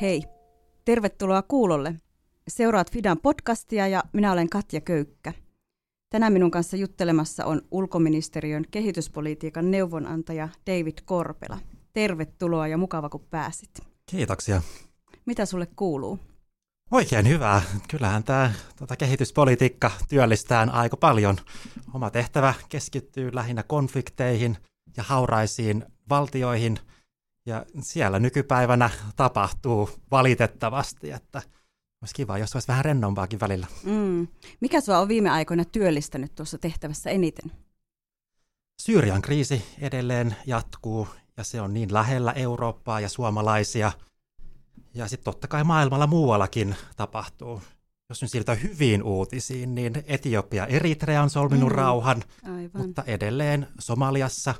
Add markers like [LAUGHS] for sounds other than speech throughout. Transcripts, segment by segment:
Hei, tervetuloa kuulolle. Seuraat Fidan podcastia ja minä olen Katja Köykkä. Tänään minun kanssa juttelemassa on ulkoministeriön kehityspolitiikan neuvonantaja David Korpela. Tervetuloa ja mukava kun pääsit. Kiitoksia. Mitä sulle kuuluu? Oikein hyvää. Kyllähän tämä tota kehityspolitiikka työllistää aika paljon. Oma tehtävä keskittyy lähinnä konflikteihin ja hauraisiin valtioihin, ja siellä nykypäivänä tapahtuu valitettavasti, että olisi kiva, jos olisi vähän rennompaakin välillä. Mm. Mikä sinua on viime aikoina työllistänyt tuossa tehtävässä eniten? Syyrian kriisi edelleen jatkuu, ja se on niin lähellä Eurooppaa ja suomalaisia – ja sitten totta kai maailmalla muuallakin tapahtuu. Jos nyt siirrytään hyviin uutisiin, niin Etiopia Eritrea on solminut mm. rauhan, Aivan. mutta edelleen Somaliassa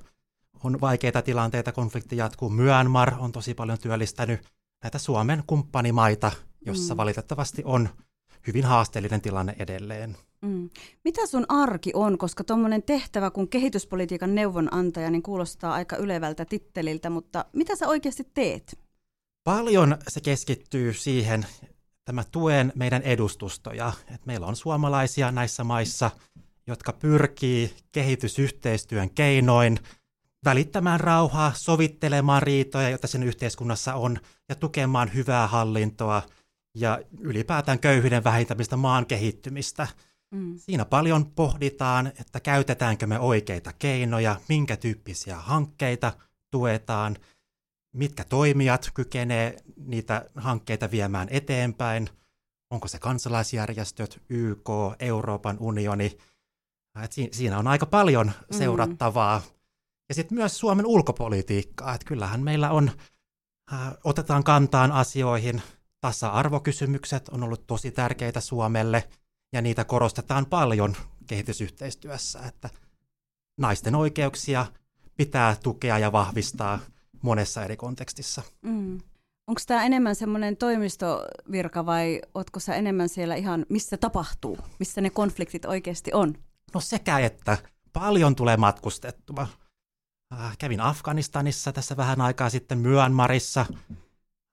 on vaikeita tilanteita, konflikti jatkuu. Myanmar on tosi paljon työllistänyt näitä Suomen kumppanimaita, jossa mm. valitettavasti on hyvin haasteellinen tilanne edelleen. Mm. Mitä sun arki on, koska tuommoinen tehtävä kuin kehityspolitiikan neuvonantaja niin kuulostaa aika ylevältä titteliltä, mutta mitä sä oikeasti teet? Paljon se keskittyy siihen, että mä tuen meidän edustustoja. että meillä on suomalaisia näissä maissa, jotka pyrkii kehitysyhteistyön keinoin välittämään rauhaa, sovittelemaan riitoja, joita sen yhteiskunnassa on, ja tukemaan hyvää hallintoa ja ylipäätään köyhyyden vähentämistä, maan kehittymistä. Mm. Siinä paljon pohditaan, että käytetäänkö me oikeita keinoja, minkä tyyppisiä hankkeita tuetaan – mitkä toimijat kykenee niitä hankkeita viemään eteenpäin, onko se kansalaisjärjestöt, YK, Euroopan unioni. Et siinä on aika paljon mm. seurattavaa. Mm. Ja sitten myös Suomen ulkopolitiikkaa, että kyllähän meillä on, äh, otetaan kantaan asioihin, tasa-arvokysymykset on ollut tosi tärkeitä Suomelle, ja niitä korostetaan paljon kehitysyhteistyössä, että naisten oikeuksia pitää tukea ja vahvistaa – monessa eri kontekstissa. Mm. Onko tämä enemmän semmoinen toimistovirka vai ootko sä enemmän siellä ihan, missä tapahtuu, missä ne konfliktit oikeasti on? No sekä että. Paljon tulee matkustettua. Äh, kävin Afganistanissa tässä vähän aikaa sitten Myanmarissa.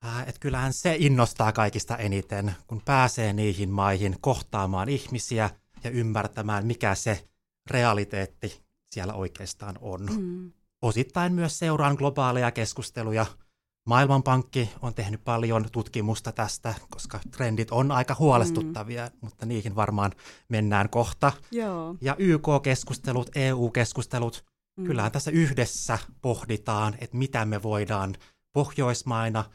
Äh, että kyllähän se innostaa kaikista eniten, kun pääsee niihin maihin kohtaamaan ihmisiä ja ymmärtämään, mikä se realiteetti siellä oikeastaan on. Mm. Osittain myös seuraan globaaleja keskusteluja. Maailmanpankki on tehnyt paljon tutkimusta tästä, koska trendit on aika huolestuttavia, mm. mutta niihin varmaan mennään kohta. Joo. Ja YK-keskustelut, EU-keskustelut, mm. kyllähän tässä yhdessä pohditaan, että mitä me voidaan Pohjoismaina,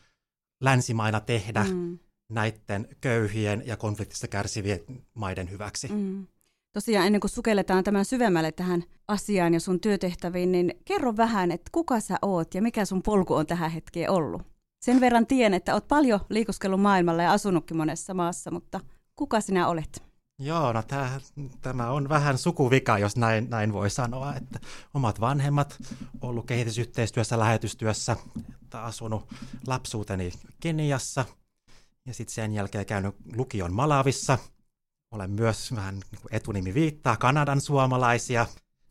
länsimaina tehdä mm. näiden köyhien ja konfliktista kärsivien maiden hyväksi. Mm. Tosiaan ennen kuin sukelletaan tämän syvemmälle tähän asiaan ja sun työtehtäviin, niin kerro vähän, että kuka sä oot ja mikä sun polku on tähän hetkeen ollut. Sen verran tiedän, että oot paljon liikuskellut maailmalla ja asunutkin monessa maassa, mutta kuka sinä olet? Joo, no tämä, tämä on vähän sukuvika, jos näin, näin voi sanoa, että omat vanhemmat ollut kehitysyhteistyössä, lähetystyössä, asunut lapsuuteni Keniassa ja sitten sen jälkeen käynyt lukion Malavissa – olen myös vähän niin etunimi viittaa Kanadan suomalaisia,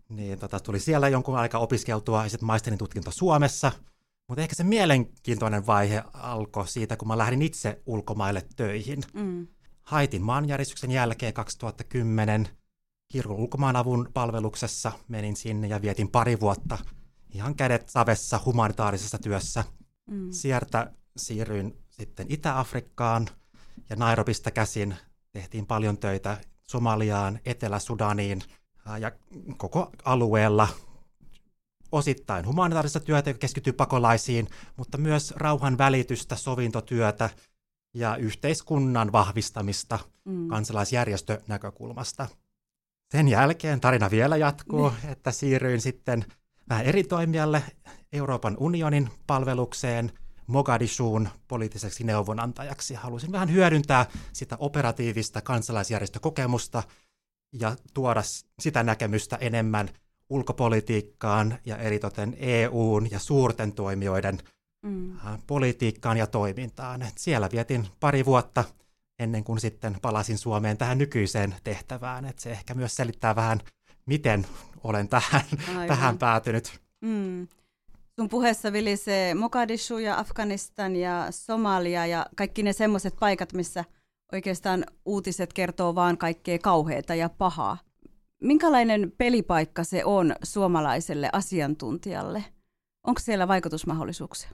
niin tota, tuli siellä jonkun aika opiskeltua ja sitten maisterin tutkinto Suomessa. Mutta ehkä se mielenkiintoinen vaihe alkoi siitä, kun mä lähdin itse ulkomaille töihin. Mm. Haitin maanjärjestyksen jälkeen 2010 kirkon ulkomaanavun palveluksessa menin sinne ja vietin pari vuotta ihan kädet savessa humanitaarisessa työssä. Mm. Sieltä siirryin sitten Itä-Afrikkaan ja Nairobista käsin tehtiin paljon töitä Somaliaan, Etelä-Sudaniin ja koko alueella osittain humanitaarista työtä, joka keskittyy pakolaisiin, mutta myös rauhan välitystä, sovintotyötä ja yhteiskunnan vahvistamista mm. kansalaisjärjestönäkökulmasta. Sen jälkeen tarina vielä jatkuu, niin. että siirryin sitten vähän eri toimijalle Euroopan unionin palvelukseen – Mogadishuun poliittiseksi neuvonantajaksi. Halusin vähän hyödyntää sitä operatiivista kansalaisjärjestökokemusta ja tuoda sitä näkemystä enemmän ulkopolitiikkaan ja eritoten EUn ja suurten toimijoiden mm. Äh, politiikkaan ja toimintaan. Et siellä vietin pari vuotta ennen kuin sitten palasin Suomeen tähän nykyiseen tehtävään. Et se ehkä myös selittää vähän, miten olen tähän, tähän päätynyt. Mm. Sun puheessa vilisee Mogadishu ja Afganistan ja Somalia ja kaikki ne semmoiset paikat, missä oikeastaan uutiset kertoo vaan kaikkea kauheita ja pahaa. Minkälainen pelipaikka se on suomalaiselle asiantuntijalle? Onko siellä vaikutusmahdollisuuksia?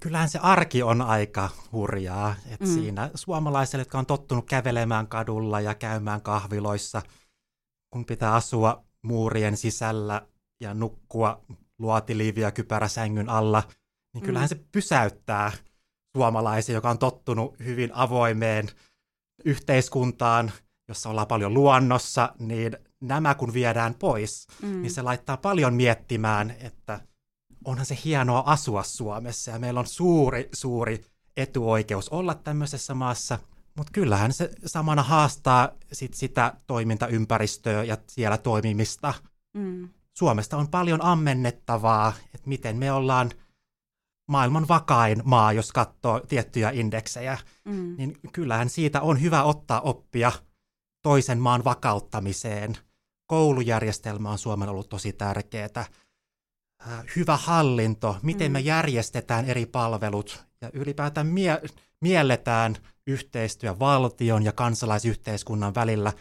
Kyllähän se arki on aika hurjaa. Et mm. Siinä suomalaisille, jotka on tottunut kävelemään kadulla ja käymään kahviloissa, kun pitää asua muurien sisällä ja nukkua luotiliiviä kypäräsängyn alla, niin mm. kyllähän mm. se pysäyttää suomalaisia, joka on tottunut hyvin avoimeen yhteiskuntaan, jossa ollaan paljon luonnossa, niin nämä kun viedään pois, mm. niin se laittaa paljon miettimään, että onhan se hienoa asua Suomessa ja meillä on suuri, suuri etuoikeus olla tämmöisessä maassa, mutta kyllähän se samana haastaa sit sitä toimintaympäristöä ja siellä toimimista. Mm. Suomesta on paljon ammennettavaa, että miten me ollaan maailman vakain maa, jos katsoo tiettyjä indeksejä, mm. niin kyllähän siitä on hyvä ottaa oppia toisen maan vakauttamiseen. Koulujärjestelmä on Suomen ollut tosi tärkeää. Hyvä hallinto, miten mm. me järjestetään eri palvelut ja ylipäätään mie- mielletään yhteistyö valtion ja kansalaisyhteiskunnan välillä.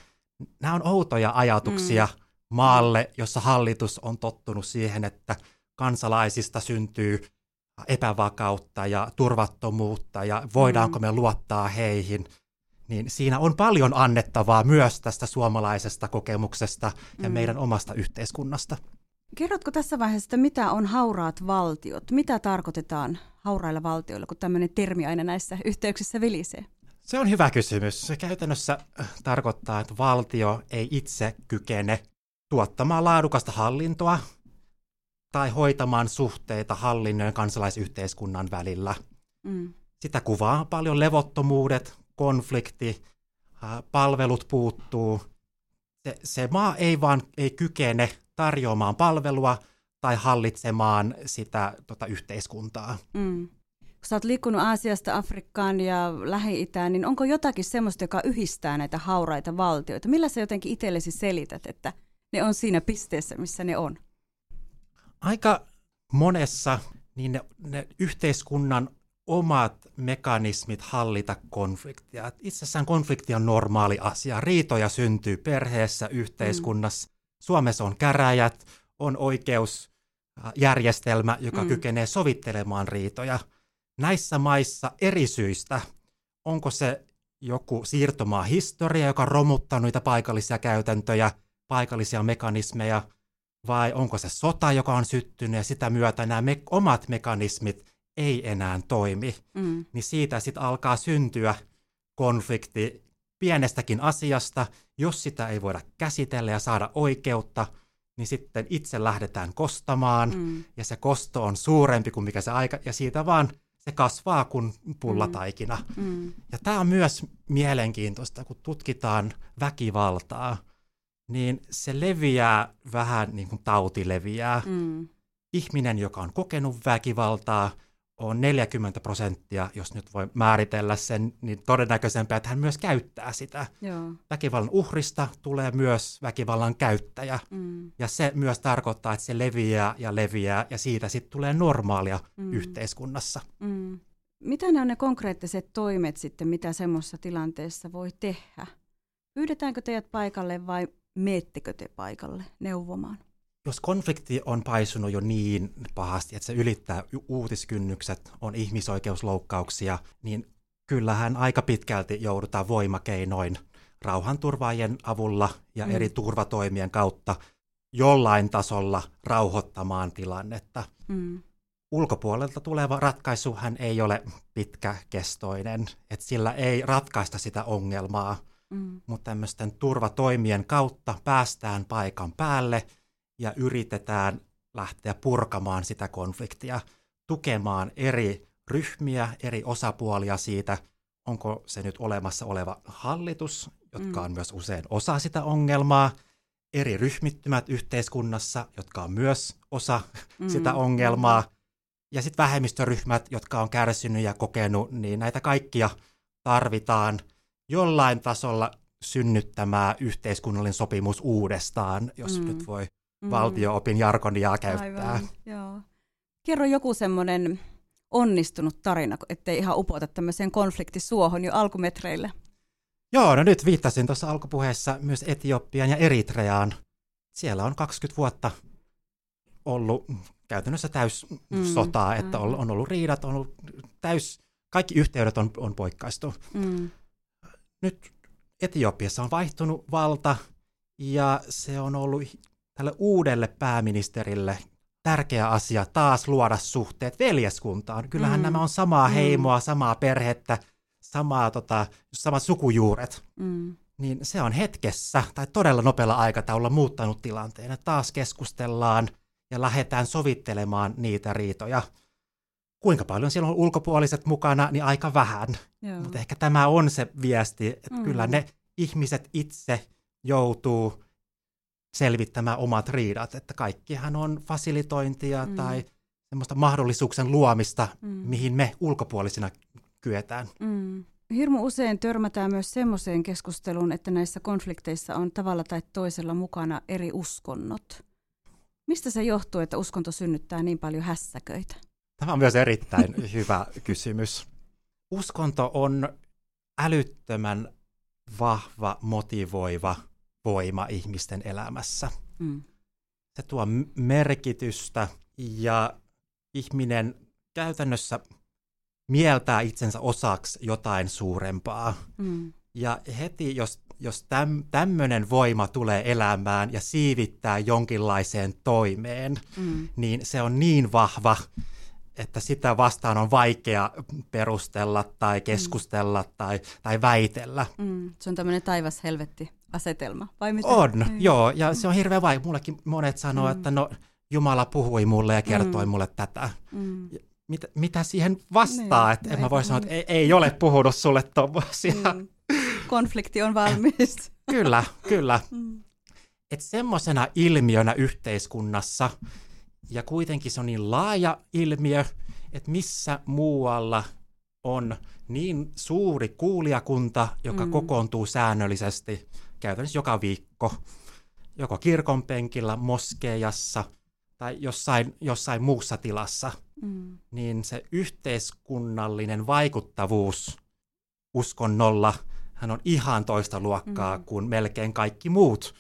Nämä on outoja ajatuksia mm. maalle, jossa hallitus on tottunut siihen, että kansalaisista syntyy epävakautta ja turvattomuutta ja voidaanko me luottaa heihin, niin siinä on paljon annettavaa myös tästä suomalaisesta kokemuksesta ja mm. meidän omasta yhteiskunnasta. Kerrotko tässä vaiheessa, että mitä on hauraat valtiot? Mitä tarkoitetaan haurailla valtioilla, kun tämmöinen termi aina näissä yhteyksissä vilisee? Se on hyvä kysymys. Se käytännössä äh, tarkoittaa, että valtio ei itse kykene tuottamaan laadukasta hallintoa tai hoitamaan suhteita hallinnon ja kansalaisyhteiskunnan välillä. Mm. Sitä kuvaa paljon levottomuudet, konflikti, palvelut puuttuu. Se, se maa ei vaan ei kykene tarjoamaan palvelua tai hallitsemaan sitä tota, yhteiskuntaa. Mm. Kun sä oot liikkunut Aasiasta Afrikkaan ja Lähi-Itään, niin onko jotakin semmoista, joka yhdistää näitä hauraita valtioita? Millä sä jotenkin itsellesi selität, että ne on siinä pisteessä, missä ne on? aika monessa niin ne, ne yhteiskunnan omat mekanismit hallita konfliktia. Itse asiassa konflikti on normaali asia. Riitoja syntyy perheessä, yhteiskunnassa. Suomessa on käräjät, on oikeusjärjestelmä, joka mm. kykenee sovittelemaan riitoja. Näissä maissa eri syistä, onko se joku siirtomaa historia, joka romuttaa niitä paikallisia käytäntöjä, paikallisia mekanismeja – vai onko se sota, joka on syttynyt ja sitä myötä nämä me- omat mekanismit ei enää toimi, mm. niin siitä sitten alkaa syntyä konflikti pienestäkin asiasta. Jos sitä ei voida käsitellä ja saada oikeutta, niin sitten itse lähdetään kostamaan mm. ja se kosto on suurempi kuin mikä se aika, ja siitä vaan se kasvaa kuin pullataikina. Mm. Mm. Ja tämä on myös mielenkiintoista, kun tutkitaan väkivaltaa – niin se leviää vähän niin kuin tauti leviää. Mm. Ihminen, joka on kokenut väkivaltaa, on 40 prosenttia, jos nyt voi määritellä sen, niin todennäköisempää, että hän myös käyttää sitä. Joo. Väkivallan uhrista tulee myös väkivallan käyttäjä. Mm. Ja se myös tarkoittaa, että se leviää ja leviää, ja siitä sitten tulee normaalia mm. yhteiskunnassa. Mm. Mitä ne on ne konkreettiset toimet sitten, mitä semmoisessa tilanteessa voi tehdä? Pyydetäänkö teidät paikalle vai meettekö te paikalle neuvomaan? Jos konflikti on paisunut jo niin pahasti, että se ylittää uutiskynnykset, on ihmisoikeusloukkauksia, niin kyllähän aika pitkälti joudutaan voimakeinoin rauhanturvaajien avulla ja mm. eri turvatoimien kautta jollain tasolla rauhoittamaan tilannetta. Mm. Ulkopuolelta tuleva ratkaisuhan ei ole pitkäkestoinen, että sillä ei ratkaista sitä ongelmaa, Mm. Mutta tämmöisten turvatoimien kautta päästään paikan päälle ja yritetään lähteä purkamaan sitä konfliktia, tukemaan eri ryhmiä, eri osapuolia siitä, onko se nyt olemassa oleva hallitus, jotka mm. on myös usein osa sitä ongelmaa, eri ryhmittymät yhteiskunnassa, jotka on myös osa mm. sitä ongelmaa, ja sitten vähemmistöryhmät, jotka on kärsinyt ja kokenut, niin näitä kaikkia tarvitaan – jollain tasolla synnyttämään yhteiskunnallinen sopimus uudestaan, jos mm. nyt voi mm. valtioopin jargonia käyttää. Aivan, joo. Kerro joku semmoinen onnistunut tarina, ettei ihan upota tämmöiseen konfliktisuohon jo alkumetreille. Joo, no nyt viittasin tuossa alkupuheessa myös Etiopiaan ja Eritreaan. Siellä on 20 vuotta ollut käytännössä täys mm, sotaa, että on, on ollut riidat, on ollut täys, kaikki yhteydet on, on poikkaistu. Mm. Nyt Etiopiassa on vaihtunut valta ja se on ollut tälle uudelle pääministerille tärkeä asia taas luoda suhteet veljeskuntaan. Kyllähän mm. nämä on samaa mm. heimoa, samaa perhettä, samaa, tota, samat sukujuuret. Mm. Niin se on hetkessä tai todella nopealla aikataululla muuttanut tilanteen. Ja taas keskustellaan ja lähdetään sovittelemaan niitä riitoja. Kuinka paljon siellä on ulkopuoliset mukana, niin aika vähän. Mutta ehkä tämä on se viesti, että mm. kyllä ne ihmiset itse joutuu selvittämään omat riidat, että kaikkihan on fasilitointia mm. tai semmoista mahdollisuuksien luomista, mm. mihin me ulkopuolisina kyetään. Mm. Hirmu usein törmätään myös semmoiseen keskusteluun, että näissä konflikteissa on tavalla tai toisella mukana eri uskonnot. Mistä se johtuu, että uskonto synnyttää niin paljon hässäköitä? Tämä on myös erittäin [LAUGHS] hyvä kysymys. Uskonto on älyttömän vahva, motivoiva voima ihmisten elämässä. Mm. Se tuo merkitystä ja ihminen käytännössä mieltää itsensä osaksi jotain suurempaa. Mm. Ja heti, jos, jos täm, tämmöinen voima tulee elämään ja siivittää jonkinlaiseen toimeen, mm. niin se on niin vahva, että sitä vastaan on vaikea perustella tai mm. keskustella mm. tai, tai väitellä. Mm. Se on tämmöinen taivas-helvetti asetelma, vai mitä? On, mm. joo, ja se on hirveän vaikea. Mullekin monet sanoo, mm. että no Jumala puhui mulle ja kertoi mm. mulle tätä. Mm. Mitä, mitä siihen vastaa, niin, että en mä voi sanoa, että ei, ei ole puhunut sulle tuommoisia. Mm. Konflikti on valmis. [LAUGHS] kyllä, kyllä. Mm. Että semmoisena ilmiönä yhteiskunnassa, ja kuitenkin se on niin laaja ilmiö, että missä muualla on niin suuri kuulijakunta, joka mm. kokoontuu säännöllisesti käytännössä joka viikko, joko kirkon penkillä, moskeijassa tai jossain, jossain muussa tilassa, mm. niin se yhteiskunnallinen vaikuttavuus uskonnolla hän on ihan toista luokkaa mm. kuin melkein kaikki muut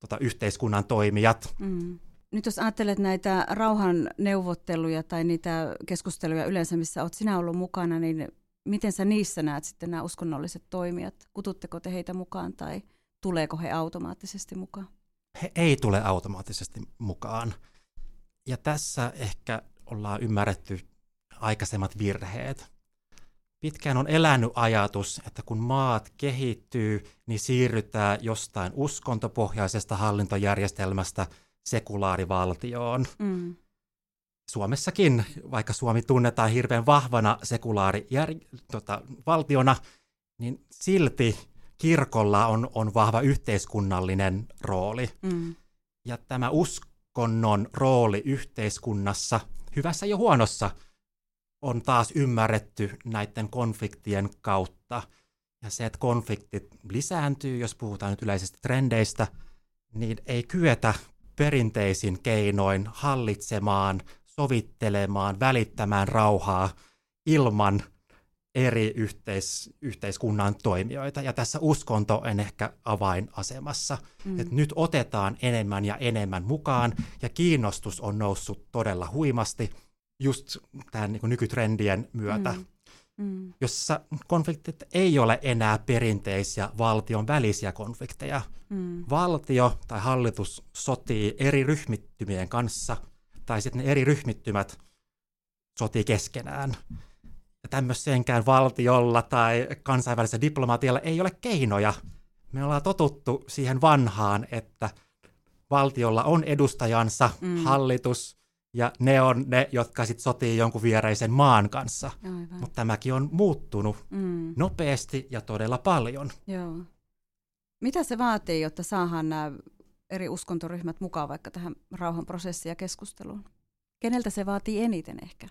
tota, yhteiskunnan toimijat. Mm. Nyt jos ajattelet näitä rauhan neuvotteluja tai niitä keskusteluja yleensä, missä olet sinä ollut mukana, niin miten sä niissä näet sitten nämä uskonnolliset toimijat? Kututteko te heitä mukaan tai tuleeko he automaattisesti mukaan? He ei tule automaattisesti mukaan. Ja tässä ehkä ollaan ymmärretty aikaisemmat virheet. Pitkään on elänyt ajatus, että kun maat kehittyy, niin siirrytään jostain uskontopohjaisesta hallintojärjestelmästä sekulaarivaltioon. Mm. Suomessakin, vaikka Suomi tunnetaan hirveän vahvana sekulaarivaltiona, tota, niin silti kirkolla on, on vahva yhteiskunnallinen rooli. Mm. Ja tämä uskonnon rooli yhteiskunnassa, hyvässä ja huonossa, on taas ymmärretty näiden konfliktien kautta. Ja se, että konfliktit lisääntyy, jos puhutaan nyt yleisistä trendeistä, niin ei kyetä perinteisin keinoin hallitsemaan, sovittelemaan, välittämään rauhaa ilman eri yhteis, yhteiskunnan toimijoita. Ja tässä uskonto on ehkä avainasemassa. Mm. Että nyt otetaan enemmän ja enemmän mukaan, ja kiinnostus on noussut todella huimasti just tämän niin nykytrendien myötä. Mm. Mm. jossa konfliktit ei ole enää perinteisiä valtion välisiä konflikteja. Mm. Valtio tai hallitus sotii eri ryhmittymien kanssa, tai sitten ne eri ryhmittymät sotii keskenään tämmöiseenkään valtiolla tai kansainvälisellä diplomatialla ei ole keinoja. Me ollaan totuttu siihen vanhaan, että valtiolla on edustajansa, mm. hallitus, ja ne on ne, jotka sitten sotii jonkun viereisen maan kanssa. Mutta tämäkin on muuttunut mm. nopeasti ja todella paljon. Joo. Mitä se vaatii, jotta saadaan nämä eri uskontoryhmät mukaan vaikka tähän rauhanprosessiin ja keskusteluun? Keneltä se vaatii eniten ehkä?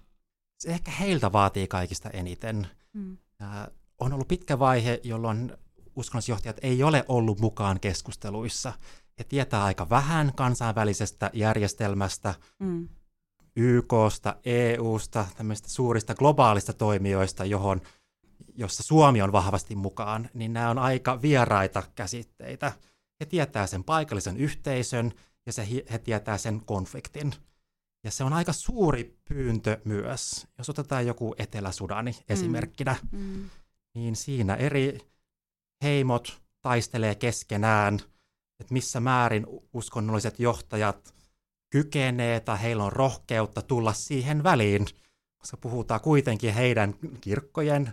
Se ehkä heiltä vaatii kaikista eniten. Mm. Äh, on ollut pitkä vaihe, jolloin uskonnollisjohtajat ei ole ollut mukaan keskusteluissa. He tietää aika vähän kansainvälisestä järjestelmästä. Mm. YKsta, EUsta, tämmöistä suurista globaalista toimijoista, johon, jossa Suomi on vahvasti mukaan, niin nämä on aika vieraita käsitteitä. He tietää sen paikallisen yhteisön ja se, he tietää sen konfliktin. Ja se on aika suuri pyyntö myös. Jos otetaan joku Etelä-Sudani mm. esimerkkinä, mm. niin siinä eri heimot taistelee keskenään, että missä määrin uskonnolliset johtajat kykenee tai heillä on rohkeutta tulla siihen väliin, koska puhutaan kuitenkin heidän kirkkojen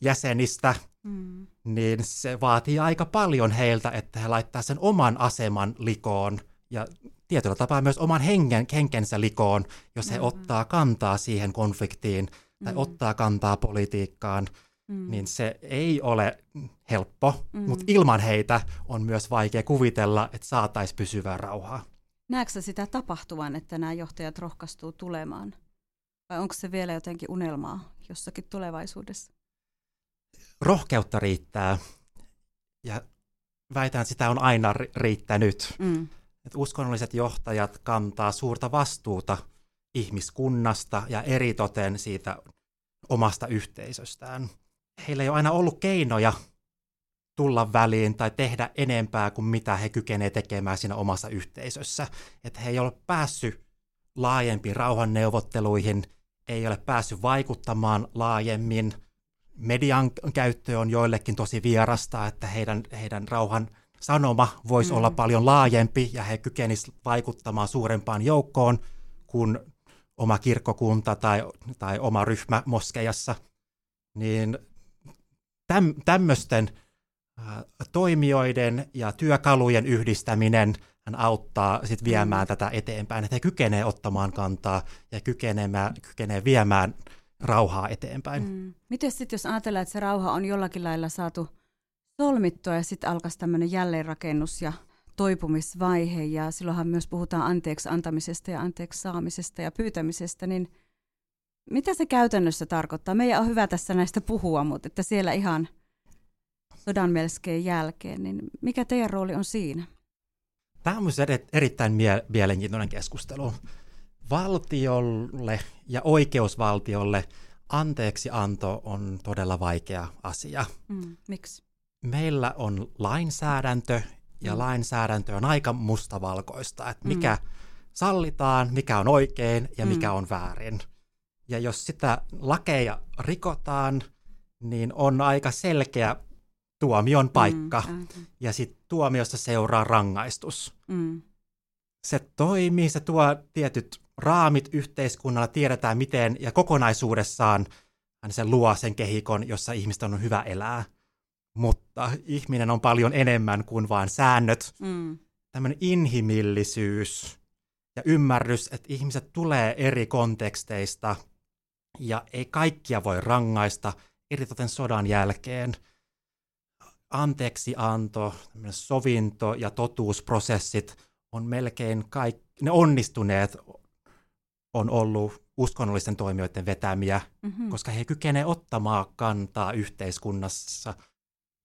jäsenistä, mm. niin se vaatii aika paljon heiltä, että he laittaa sen oman aseman likoon ja tietyllä tapaa myös oman hengen, henkensä likoon, jos he mm. ottaa kantaa siihen konfliktiin tai mm. ottaa kantaa politiikkaan, mm. niin se ei ole helppo, mm. mutta ilman heitä on myös vaikea kuvitella, että saataisiin pysyvää rauhaa. Näetkö sitä tapahtuvan, että nämä johtajat rohkaistuu tulemaan? Vai onko se vielä jotenkin unelmaa jossakin tulevaisuudessa? Rohkeutta riittää ja väitän, että sitä on aina riittänyt. Mm. Että uskonnolliset johtajat kantaa suurta vastuuta ihmiskunnasta ja eritoten siitä omasta yhteisöstään. Heillä ei ole aina ollut keinoja tulla väliin tai tehdä enempää kuin mitä he kykenevät tekemään siinä omassa yhteisössä. Että he ei ole päässyt laajempiin rauhanneuvotteluihin, ei ole päässyt vaikuttamaan laajemmin. Median käyttö on joillekin tosi vierasta, että heidän, heidän rauhan sanoma voisi mm. olla paljon laajempi ja he kykenisivät vaikuttamaan suurempaan joukkoon kuin oma kirkkokunta tai, tai oma ryhmä moskeijassa. Niin täm, tämmöisten toimijoiden ja työkalujen yhdistäminen hän auttaa sit viemään mm. tätä eteenpäin, että he kykenevät ottamaan kantaa ja kykenevät, kykenevät viemään rauhaa eteenpäin. Mm. Miten sitten, jos ajatellaan, että se rauha on jollakin lailla saatu solmittua ja sitten alkaisi tämmöinen jälleenrakennus ja toipumisvaihe ja silloinhan myös puhutaan anteeksi antamisesta ja anteeksi saamisesta ja pyytämisestä, niin mitä se käytännössä tarkoittaa? Meidän on hyvä tässä näistä puhua, mutta että siellä ihan – sodan melskeen jälkeen, niin mikä teidän rooli on siinä? Tämä on myös erittäin mie- mielenkiintoinen keskustelu. Valtiolle ja oikeusvaltiolle anteeksianto on todella vaikea asia. Mm, miksi? Meillä on lainsäädäntö, ja mm. lainsäädäntö on aika mustavalkoista, että mikä mm. sallitaan, mikä on oikein ja mm. mikä on väärin. Ja jos sitä lakeja rikotaan, niin on aika selkeä tuomion mm, paikka mm, ja sitten tuomiosta seuraa rangaistus. Mm. Se toimii, se tuo tietyt raamit yhteiskunnalla, tiedetään miten ja kokonaisuudessaan se luo sen kehikon, jossa ihmisten on hyvä elää. Mutta ihminen on paljon enemmän kuin vain säännöt. Mm. Tämmöinen inhimillisyys ja ymmärrys, että ihmiset tulee eri konteksteista ja ei kaikkia voi rangaista, eritoten sodan jälkeen – anteeksianto, sovinto ja totuusprosessit on melkein kaikki, ne onnistuneet on ollut uskonnollisten toimijoiden vetämiä, mm-hmm. koska he kykenevät ottamaan kantaa yhteiskunnassa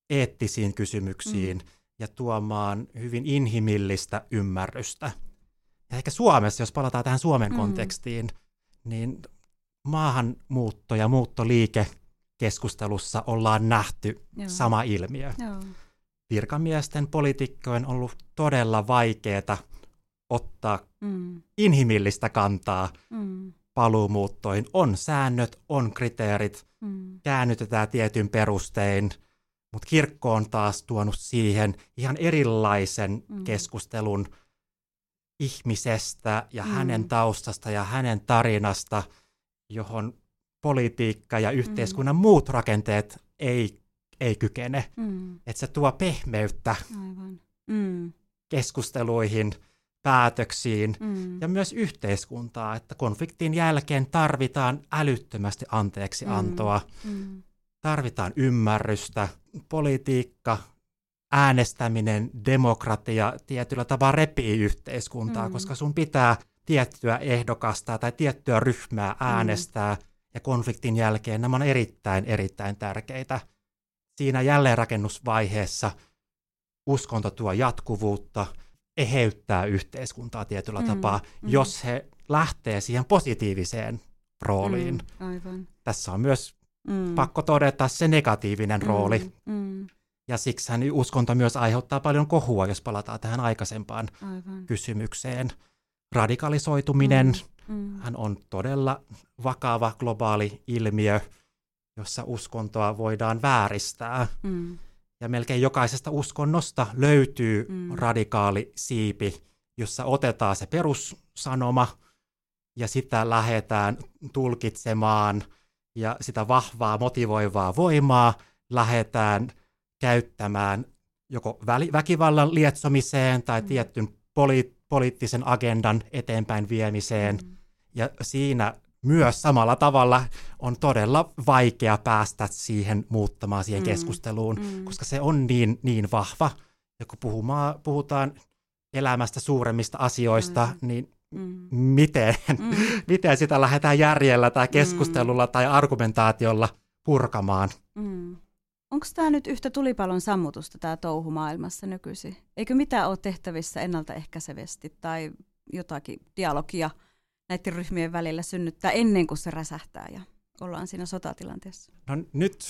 eettisiin kysymyksiin mm. ja tuomaan hyvin inhimillistä ymmärrystä. Ja ehkä Suomessa, jos palataan tähän Suomen mm. kontekstiin, niin maahanmuutto ja muuttoliike keskustelussa ollaan nähty Joo. sama ilmiö. Joo. Virkamiesten poliitikkojen on ollut todella vaikeaa ottaa mm. inhimillistä kantaa mm. paluumuuttoihin. On säännöt, on kriteerit, mm. käännytetään tietyn perustein, mutta kirkko on taas tuonut siihen ihan erilaisen mm. keskustelun ihmisestä ja mm. hänen taustasta ja hänen tarinasta, johon politiikka ja yhteiskunnan mm. muut rakenteet ei, ei kykene. Mm. Että se tuo pehmeyttä Aivan. Mm. keskusteluihin, päätöksiin mm. ja myös yhteiskuntaa, että konfliktin jälkeen tarvitaan älyttömästi anteeksi antoa, mm. mm. Tarvitaan ymmärrystä, politiikka, äänestäminen, demokratia tietyllä tavalla repii yhteiskuntaa, mm. koska sun pitää tiettyä ehdokasta tai tiettyä ryhmää mm. äänestää mm ja konfliktin jälkeen nämä on erittäin, erittäin tärkeitä. Siinä jälleenrakennusvaiheessa uskonto tuo jatkuvuutta, eheyttää yhteiskuntaa tietyllä Mm, tapaa, mm. jos he lähtee siihen positiiviseen rooliin. Mm, aivan. Tässä on myös Mm. pakko todeta se negatiivinen rooli, Mm, mm, ja siksi hän uskonto myös aiheuttaa paljon kohua, jos palataan tähän aikaisempaan aivan. kysymykseen. Radikalisoituminen, Mm, hän on todella vakava globaali ilmiö, jossa uskontoa voidaan vääristää. mm, Ja melkein jokaisesta uskonnosta löytyy Mm. radikaali siipi, jossa otetaan se perussanoma ja sitä lähdetään tulkitsemaan ja sitä vahvaa motivoivaa voimaa lähdetään käyttämään joko väkivallan lietsomiseen tai Mm. tietyn poli- poliittisen agendan eteenpäin viemiseen. mm, Ja siinä myös samalla tavalla on todella vaikea päästä siihen muuttamaan siihen Mm. keskusteluun, mm, koska se on niin, niin vahva. Ja kun puhumaan, puhutaan elämästä suuremmista asioista, Aivan. niin mm, miten, mm, [LAUGHS] miten sitä lähdetään järjellä tai keskustelulla tai argumentaatiolla purkamaan? mm. Onko tämä nyt yhtä tulipalon sammutusta tämä touhu maailmassa nykyisin? Eikö mitään ole tehtävissä ennaltaehkäisevästi tai jotakin dialogia näiden ryhmien välillä synnyttää ennen kuin se räsähtää ja ollaan siinä sotatilanteessa? No nyt,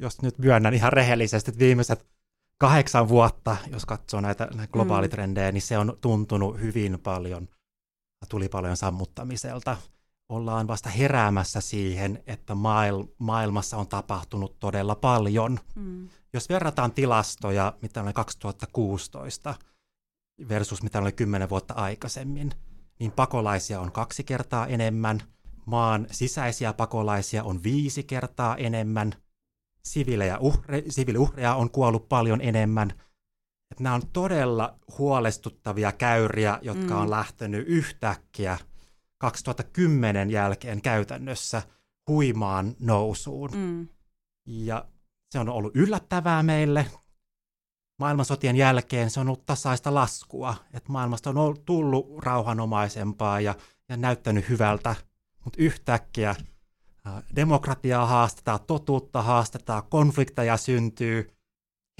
jos nyt myönnän ihan rehellisesti, että viimeiset kahdeksan vuotta, jos katsoo näitä, näitä globaalitrendejä, niin se on tuntunut hyvin paljon tulipalojen sammuttamiselta. Ollaan vasta heräämässä siihen, että maail- maailmassa on tapahtunut todella paljon. Mm. Jos verrataan tilastoja, mitä oli 2016 versus mitä oli 10 vuotta aikaisemmin, niin pakolaisia on kaksi kertaa enemmän, maan sisäisiä pakolaisia on viisi kertaa enemmän, siviilejä uhre, siviiliuhreja on kuollut paljon enemmän. Et nämä on todella huolestuttavia käyriä, jotka Mm. on lähtenyt yhtäkkiä 2010 jälkeen käytännössä huimaan nousuun. Mm. Ja se on ollut yllättävää meille. Maailmansotien jälkeen se on ollut tasaista laskua, että maailmasta on ollut, tullut rauhanomaisempaa ja, ja näyttänyt hyvältä, mutta yhtäkkiä demokratiaa haastetaan, totuutta haastetaan, konflikteja syntyy,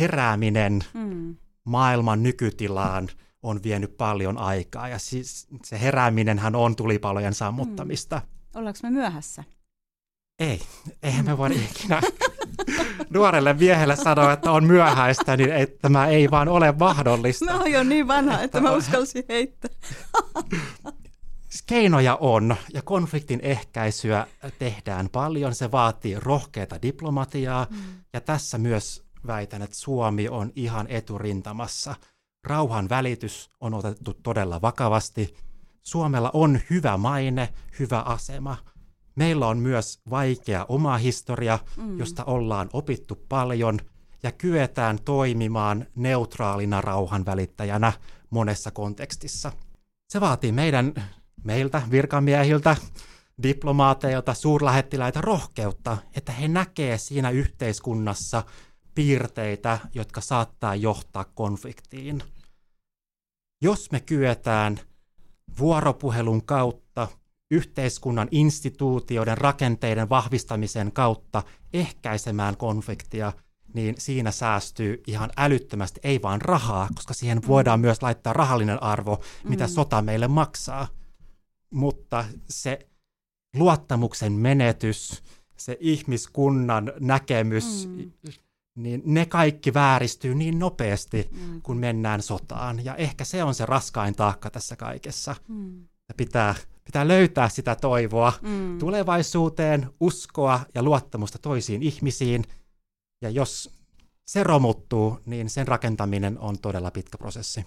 herääminen Mm. Maailman nykytilaan on vienyt paljon aikaa ja siis se herääminenhän on tulipalojen sammuttamista. Ollaanko me myöhässä? Ei, eihän me voida ikinä nuorelle miehelle sanoa, että on myöhäistä, niin ei, tämä ei vaan ole mahdollista. Mä oon jo niin vanha, että mä uskalsin heittää. Keinoja on, ja konfliktin ehkäisyä tehdään paljon. Se vaatii rohkeata diplomatiaa, Mm. ja tässä myös väitän, että Suomi on ihan eturintamassa. Rauhan välitys on otettu todella vakavasti. Suomella on hyvä maine, hyvä asema. Meillä on myös vaikea oma historia, Mm. josta ollaan opittu paljon ja kyetään toimimaan neutraalina rauhan välittäjänä monessa kontekstissa. Se vaatii meidän, meiltä, virkamiehiltä, diplomaateilta, suurlähettiläitä rohkeutta, että he näkee siinä yhteiskunnassa piirteitä, jotka saattaa johtaa konfliktiin. Jos me kyetään vuoropuhelun kautta yhteiskunnan instituutioiden rakenteiden vahvistamisen kautta ehkäisemään konfliktia, niin siinä säästyy ihan älyttömästi, ei vaan rahaa, koska siihen voidaan myös laittaa rahallinen arvo, mitä Mm. sota meille maksaa. Mutta se luottamuksen menetys, se ihmiskunnan näkemys, Mm. Niin ne kaikki vääristyy niin nopeasti, Mm. kun mennään sotaan. Ja ehkä se on se raskain taakka tässä kaikessa. Mm. Pitää, pitää löytää sitä toivoa Mm. tulevaisuuteen, uskoa ja luottamusta toisiin ihmisiin. Ja jos se romuttuu, niin sen rakentaminen on todella pitkä prosessi.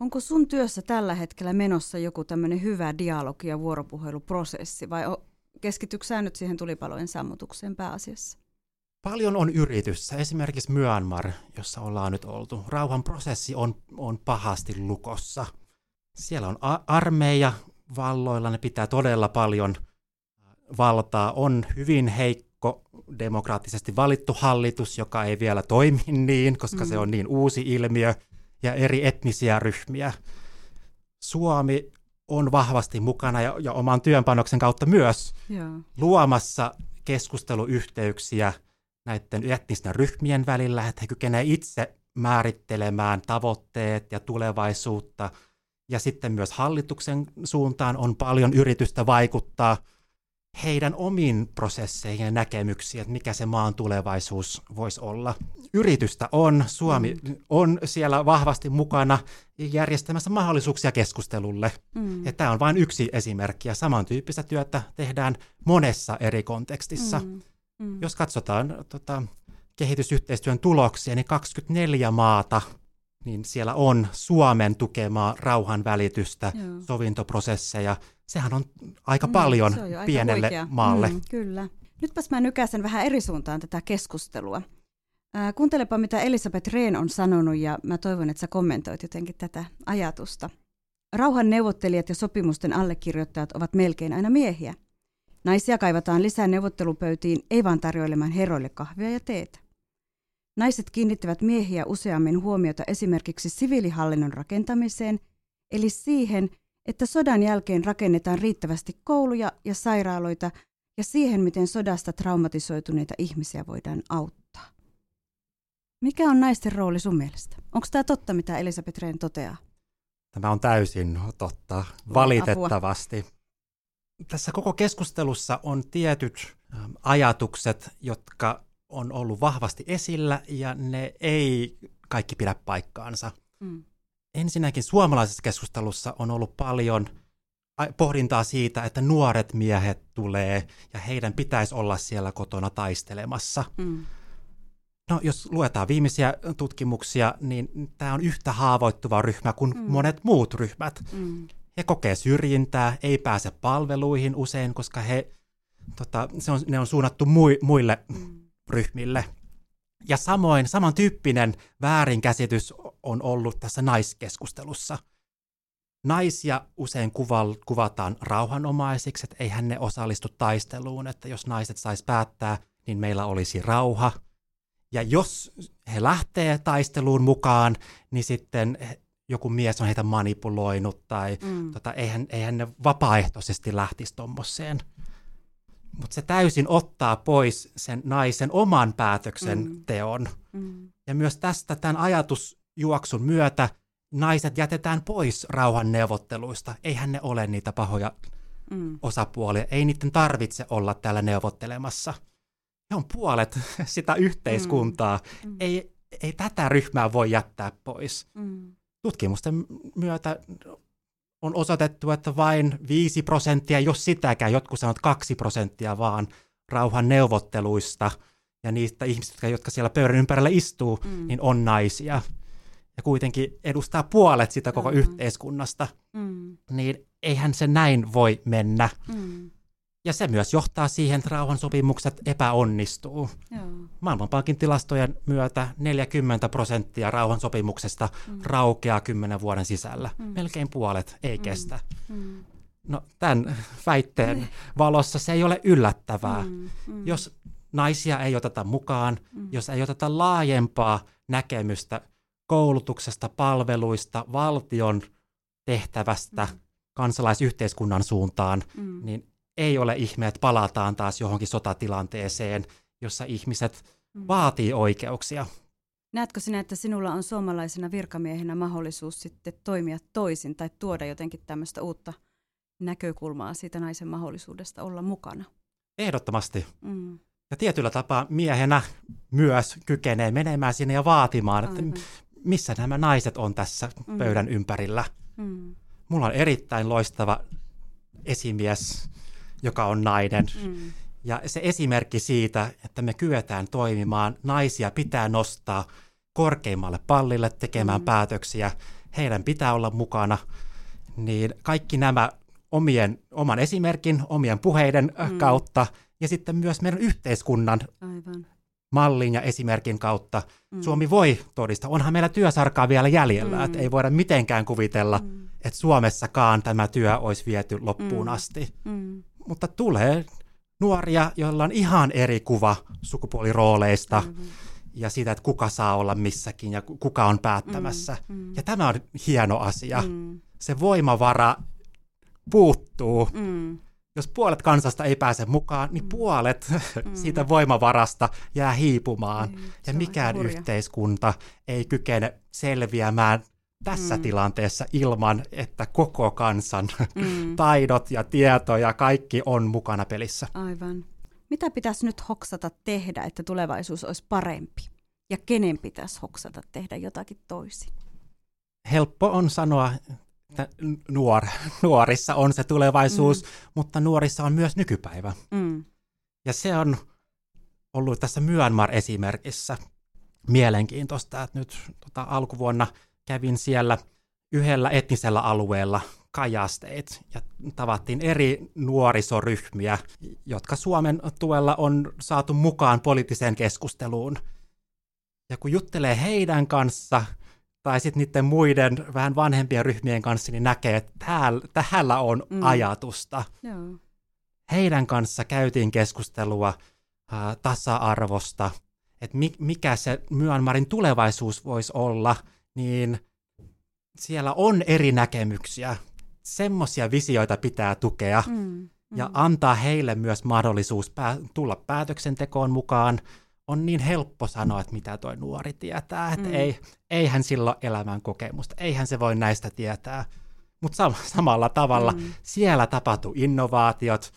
Onko sun työssä tällä hetkellä menossa joku tämmöinen hyvä dialogi- ja vuoropuheluprosessi vai o- keskityksä sä nyt siihen tulipalojen sammutukseen pääasiassa? Paljon on yrityssä, esimerkiksi Myanmar, jossa ollaan nyt oltu. Rauhan prosessi on, on pahasti lukossa. Siellä on a- armeija valloilla, ne pitää todella paljon valtaa. On hyvin heikko demokraattisesti valittu hallitus, joka ei vielä toimi niin, koska Mm. se on niin uusi ilmiö, ja eri etnisiä ryhmiä. Suomi on vahvasti mukana ja, ja oman työnpanoksen kautta myös Joo. luomassa keskusteluyhteyksiä näiden etnisten ryhmien välillä, että he kykenevät itse määrittelemään tavoitteet ja tulevaisuutta. Ja sitten myös hallituksen suuntaan on paljon yritystä vaikuttaa heidän omiin prosesseihin ja näkemyksiin, että mikä se maan tulevaisuus voisi olla. Yritystä on, Suomi mm. on siellä vahvasti mukana järjestämässä mahdollisuuksia keskustelulle. Mm. Ja tämä on vain yksi esimerkki, ja samantyyppistä työtä tehdään monessa eri kontekstissa. Mm. Mm. Jos katsotaan tota, kehitysyhteistyön tuloksia, niin 24 maata, niin siellä on Suomen tukemaa rauhan välitystä, Joo. sovintoprosesseja. Sehän on aika mm, paljon on pienelle aika maalle. Mm, kyllä. Nytpäs mä nykäsen vähän eri suuntaan tätä keskustelua. Äh, kuuntelepa, mitä Elisabeth Rehn on sanonut, ja mä toivon, että sä kommentoit jotenkin tätä ajatusta. Rauhan neuvottelijat ja sopimusten allekirjoittajat ovat melkein aina miehiä. Naisia kaivataan lisää neuvottelupöytiin, ei vaan tarjoilemaan heroille kahvia ja teetä. Naiset kiinnittävät miehiä useammin huomiota esimerkiksi siviilihallinnon rakentamiseen, eli siihen, että sodan jälkeen rakennetaan riittävästi kouluja ja sairaaloita ja siihen, miten sodasta traumatisoituneita ihmisiä voidaan auttaa. Mikä on naisten rooli sun mielestä? Onko tämä totta, mitä Elisabeth Rehn toteaa? Tämä on täysin totta, valitettavasti. Apua. Tässä koko keskustelussa on tietyt ähm, ajatukset, jotka on ollut vahvasti esillä ja ne ei kaikki pidä paikkaansa. Mm. Ensinnäkin suomalaisessa keskustelussa on ollut paljon pohdintaa siitä, että nuoret miehet tulee ja heidän pitäisi olla siellä kotona taistelemassa. Mm. No, jos luetaan viimeisiä tutkimuksia, niin tämä on yhtä haavoittuva ryhmä kuin mm. monet muut ryhmät. Mm. He kokee syrjintää, ei pääse palveluihin usein, koska he, tota, se on, ne on suunnattu mui, muille mm. ryhmille. Ja samoin samantyyppinen väärinkäsitys on ollut tässä naiskeskustelussa. Naisia usein kuva, kuvataan rauhanomaisiksi, että eihän ne osallistu taisteluun, että jos naiset sais päättää, niin meillä olisi rauha – ja jos he lähtee taisteluun mukaan, niin sitten joku mies on heitä manipuloinut tai mm. tota, eihän, eihän ne vapaaehtoisesti lähtisi tuommoiseen. Mutta se täysin ottaa pois sen naisen oman päätöksenteon. Mm. Mm. Ja myös tästä tämän ajatusjuoksun myötä naiset jätetään pois rauhan neuvotteluista. Eihän ne ole niitä pahoja mm. osapuolia. Ei niiden tarvitse olla täällä neuvottelemassa he on puolet [LAUGHS] sitä yhteiskuntaa. Mm. Mm. Ei, ei tätä ryhmää voi jättää pois. Mm. Tutkimusten myötä on osoitettu, että vain 5 prosenttia, jos sitäkään, jotkut sanovat 2 prosenttia vaan rauhan neuvotteluista ja niistä ihmisistä, jotka siellä pöydän ympärillä istuu, mm. niin on naisia. Ja kuitenkin edustaa puolet sitä koko mm. yhteiskunnasta. Mm. Niin eihän se näin voi mennä. Mm. Ja se myös johtaa siihen, että rauhansopimukset epäonnistuu. Joo. Maailmanpankin tilastojen myötä 40 prosenttia rauhansopimuksesta mm. raukeaa kymmenen vuoden sisällä. Mm. Melkein puolet ei mm. kestä. Mm. No tämän väitteen valossa se ei ole yllättävää. Mm. Mm. Jos naisia ei oteta mukaan, mm. jos ei oteta laajempaa näkemystä koulutuksesta, palveluista, valtion tehtävästä mm. kansalaisyhteiskunnan suuntaan, mm. niin ei ole ihme, että palataan taas johonkin sotatilanteeseen, jossa ihmiset mm. vaatii oikeuksia. Näetkö sinä, että sinulla on suomalaisena virkamiehenä mahdollisuus sitten toimia toisin tai tuoda jotenkin tämmöistä uutta näkökulmaa siitä naisen mahdollisuudesta olla mukana? Ehdottomasti. Mm. Ja tietyllä tapaa miehenä myös kykenee menemään sinne ja vaatimaan, että Aivan. missä nämä naiset on tässä mm. pöydän ympärillä. Mm. Mulla on erittäin loistava esimies, joka on nainen. Mm. Ja se esimerkki siitä, että me kyetään toimimaan, naisia pitää nostaa korkeimmalle pallille tekemään mm. päätöksiä, heidän pitää olla mukana, niin kaikki nämä omien, oman esimerkin, omien puheiden mm. kautta ja sitten myös meidän yhteiskunnan Aivan. mallin ja esimerkin kautta mm. Suomi voi todistaa. Onhan meillä työsarkaa vielä jäljellä, mm. että ei voida mitenkään kuvitella, mm. että Suomessakaan tämä työ olisi viety loppuun mm. asti. Mm mutta tulee nuoria, joilla on ihan eri kuva sukupuolirooleista mm-hmm. ja siitä, että kuka saa olla missäkin ja kuka on päättämässä. Mm-hmm. Ja tämä on hieno asia. Mm-hmm. Se voimavara puuttuu. Mm. jos puolet kansasta ei pääse mukaan, niin mm. puolet mm. [LAUGHS] siitä voimavarasta jää hiipumaan. Mm, ja mikään yhteiskunta ei kykene selviämään tässä mm. tilanteessa ilman, että koko kansan [LAUGHS] mm. taidot ja tieto ja kaikki on mukana pelissä. Aivan. Mitä pitäisi nyt hoksata tehdä, että tulevaisuus olisi parempi? Ja kenen pitäisi hoksata tehdä jotakin toisin? Helppo on sanoa, että nuor, nuorissa on se tulevaisuus, mm. mutta nuorissa on myös nykypäivä. Mm. Ja se on ollut tässä Myanmar-esimerkissä mielenkiintoista, että nyt tota, alkuvuonna kävin siellä yhdellä etnisellä alueella kajasteit ja tavattiin eri nuorisoryhmiä, jotka Suomen tuella on saatu mukaan poliittiseen keskusteluun. Ja kun juttelee heidän kanssa tai sitten niiden muiden vähän vanhempien ryhmien kanssa, niin näkee, että täällä, täällä on mm. ajatusta. Joo. Heidän kanssa käytiin keskustelua äh, tasa-arvosta, että mi- mikä se Myanmarin tulevaisuus voisi olla, niin siellä on eri näkemyksiä. Semmoisia visioita pitää tukea mm, mm. ja antaa heille myös mahdollisuus pää- tulla päätöksentekoon mukaan, on niin helppo sanoa, että mitä toi nuori tietää, että mm. ei, eihän sillä ole elämän kokemusta, eihän se voi näistä tietää. Mutta sam- samalla tavalla mm. siellä tapahtuu innovaatiot,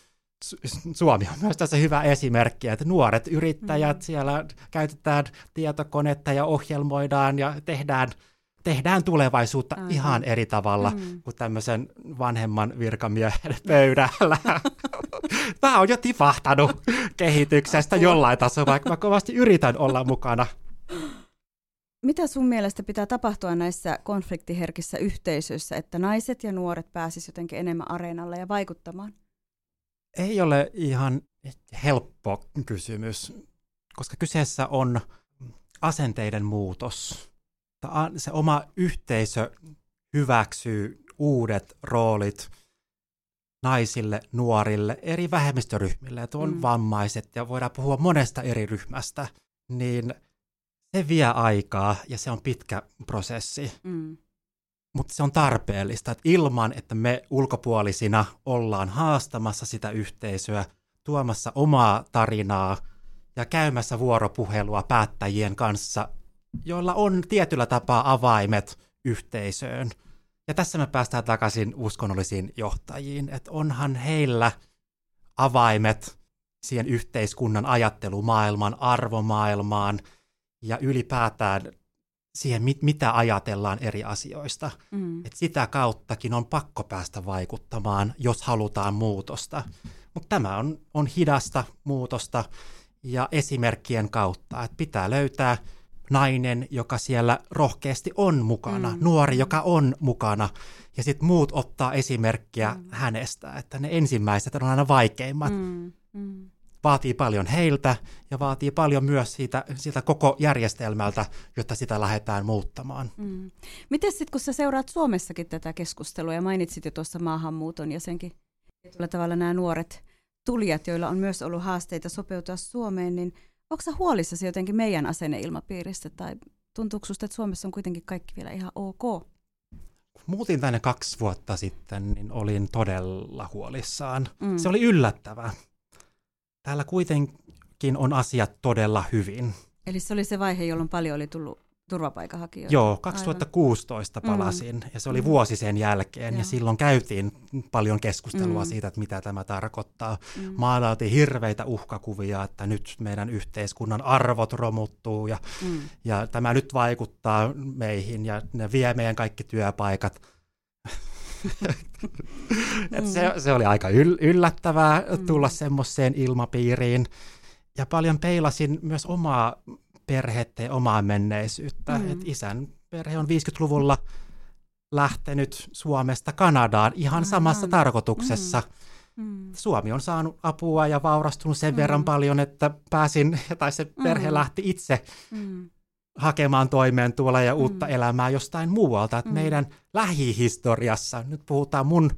Suomi on myös tässä hyvä esimerkki, että nuoret yrittäjät, mm. siellä käytetään tietokonetta ja ohjelmoidaan ja tehdään – tehdään tulevaisuutta Aivan. ihan eri tavalla mm. kuin tämmöisen vanhemman virkamiehen [LAUGHS] pöydällä. [LAUGHS] Tämä on jo tipahtanut kehityksestä jollain tasolla, vaikka mä kovasti yritän olla mukana. Mitä sun mielestä pitää tapahtua näissä konfliktiherkissä yhteisöissä, että naiset ja nuoret pääsisivät jotenkin enemmän areenalle ja vaikuttamaan? Ei ole ihan helppo kysymys, koska kyseessä on asenteiden muutos se oma yhteisö hyväksyy uudet roolit naisille, nuorille, eri vähemmistöryhmille, että on mm. vammaiset ja voidaan puhua monesta eri ryhmästä, niin se vie aikaa ja se on pitkä prosessi. Mm. Mutta se on tarpeellista, että ilman, että me ulkopuolisina ollaan haastamassa sitä yhteisöä, tuomassa omaa tarinaa ja käymässä vuoropuhelua päättäjien kanssa joilla on tietyllä tapaa avaimet yhteisöön. Ja tässä me päästään takaisin uskonnollisiin johtajiin, että onhan heillä avaimet siihen yhteiskunnan ajattelumaailmaan, arvomaailmaan ja ylipäätään siihen, mit, mitä ajatellaan eri asioista. Mm. Et sitä kauttakin on pakko päästä vaikuttamaan, jos halutaan muutosta. Mutta tämä on, on hidasta muutosta ja esimerkkien kautta, että pitää löytää – nainen, joka siellä rohkeasti on mukana, mm. nuori, joka on mukana, ja sitten muut ottaa esimerkkiä mm. hänestä, että ne ensimmäiset on aina vaikeimmat. Mm. Mm. Vaatii paljon heiltä ja vaatii paljon myös siitä, siitä koko järjestelmältä, jotta sitä lähdetään muuttamaan. Mm. Miten sitten, kun sä seuraat Suomessakin tätä keskustelua ja mainitsit jo tuossa maahanmuuton ja senkin tietyllä tavalla nämä nuoret tulijat, joilla on myös ollut haasteita sopeutua Suomeen, niin – Onko sä huolissasi jotenkin meidän asenneilmapiiristä tai tuntuuko susta, että Suomessa on kuitenkin kaikki vielä ihan ok? Muutin tänne kaksi vuotta sitten, niin olin todella huolissaan. Mm. Se oli yllättävää. Täällä kuitenkin on asiat todella hyvin. Eli se oli se vaihe, jolloin paljon oli tullut turvapaikanhakijoita. Joo, 2016 Aivan. palasin mm. ja se oli mm. vuosi sen jälkeen Joo. ja silloin käytiin paljon keskustelua mm. siitä, että mitä tämä tarkoittaa. Mm. Maalautiin hirveitä uhkakuvia, että nyt meidän yhteiskunnan arvot romuttuu ja, mm. ja tämä nyt vaikuttaa meihin ja ne vie meidän kaikki työpaikat. [LAUGHS] Et se, se oli aika yl- yllättävää mm. tulla semmoiseen ilmapiiriin. Ja paljon peilasin myös omaa perhettä ja omaa menneisyyttä. Mm. Et isän perhe on 50-luvulla lähtenyt Suomesta Kanadaan ihan Aivan. samassa tarkoituksessa. Mm. Mm. Suomi on saanut apua ja vaurastunut sen mm. verran paljon, että pääsin, tai se perhe mm. lähti itse mm. Hakemaan toimeentuloa ja uutta mm. elämää jostain muualta. Et mm. Meidän lähihistoriassa, nyt puhutaan mun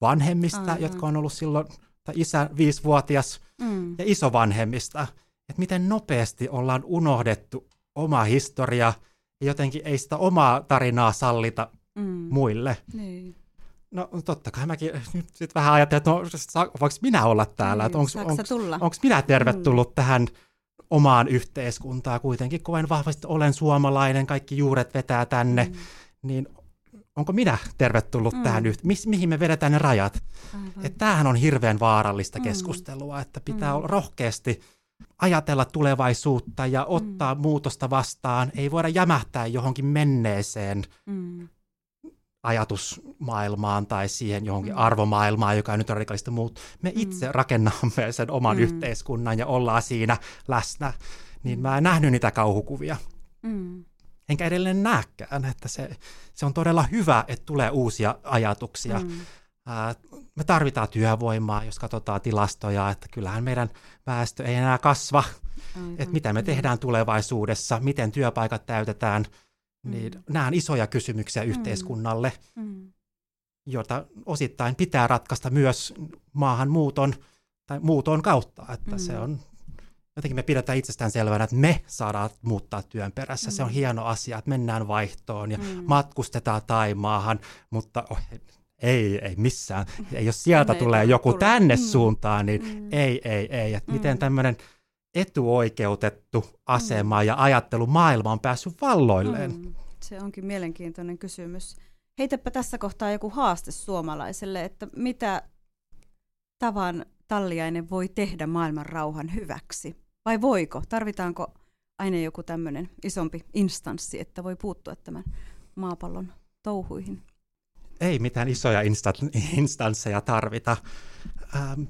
vanhemmista, Aivan. jotka on ollut silloin, tai isä viisivuotias, mm. ja isovanhemmista – että miten nopeasti ollaan unohdettu oma historia ja jotenkin ei sitä omaa tarinaa sallita mm. muille. Niin. No totta kai mäkin nyt sit vähän ajattelin, että no, voinko minä olla täällä, Niin, että onko sä tulla? minä tervetullut mm. tähän omaan yhteiskuntaan kuitenkin, koen vahvasti, olen suomalainen, kaikki juuret vetää tänne, mm. niin onko minä tervetullut mm. tähän, yht- Mis, mihin me vedetään ne rajat? Että tämähän on hirveän vaarallista mm. keskustelua, että pitää mm. olla rohkeasti ajatella tulevaisuutta ja ottaa mm. muutosta vastaan. Ei voida jämähtää johonkin menneeseen mm. Ajatusmaailmaan tai siihen johonkin mm. arvomaailmaan, joka nyt on radikaalista muut. Me mm. itse rakennamme [LAUGHS] sen oman mm. yhteiskunnan ja ollaan siinä läsnä. Niin mä en nähnyt niitä kauhukuvia. Mm. Enkä edelleen näkään, että se, se on todella hyvä, että tulee uusia ajatuksia. Mm. me tarvitaan työvoimaa, jos katsotaan tilastoja, että kyllähän meidän väestö ei enää kasva. Aivan. Että mitä me tehdään tulevaisuudessa, miten työpaikat täytetään, niin mm. nämä on isoja kysymyksiä mm. yhteiskunnalle, mm. joita osittain pitää ratkaista myös maahanmuuton tai muuton kautta, että mm. se on jotenkin me pidetään itsestään selvänä, että me saadaan muuttaa työn perässä. Mm. Se on mm. hieno asia, että mennään vaihtoon ja mm. matkustetaan Taimaahan, mutta oh, ei, ei missään. Ja jos sieltä tulee joku tule. tänne mm. suuntaan, niin mm. ei, ei, ei. Että mm. miten tämmöinen etuoikeutettu asema mm. ja ajattelu maailma on päässyt valloilleen? Mm. Se onkin mielenkiintoinen kysymys. Heitäpä tässä kohtaa joku haaste suomalaiselle, että mitä tavan talliainen voi tehdä maailman rauhan hyväksi? Vai voiko? Tarvitaanko aina joku tämmöinen isompi instanssi, että voi puuttua tämän maapallon touhuihin? Ei mitään isoja instansseja tarvita. Ähm,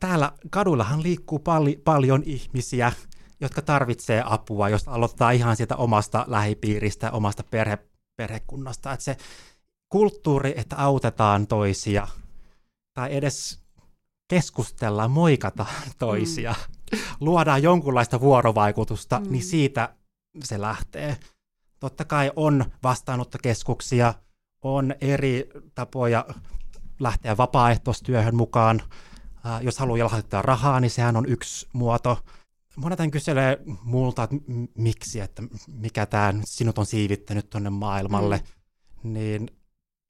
täällä kaduillahan liikkuu pal- paljon ihmisiä, jotka tarvitsee apua, jos aloittaa ihan sieltä omasta lähipiiristä, omasta perhe, perhekunnasta. Että se kulttuuri, että autetaan toisia, tai edes keskustellaan, moikataan [LAUGHS] toisia, mm. luodaan jonkunlaista vuorovaikutusta, mm. niin siitä se lähtee. Totta kai on vastaanottokeskuksia, on eri tapoja lähteä vapaaehtoistyöhön mukaan. Jos haluaa lahjoittaa rahaa, niin sehän on yksi muoto. Monet kyselee multa, että miksi, että mikä tämä sinut on siivittänyt tuonne maailmalle. Mm. Niin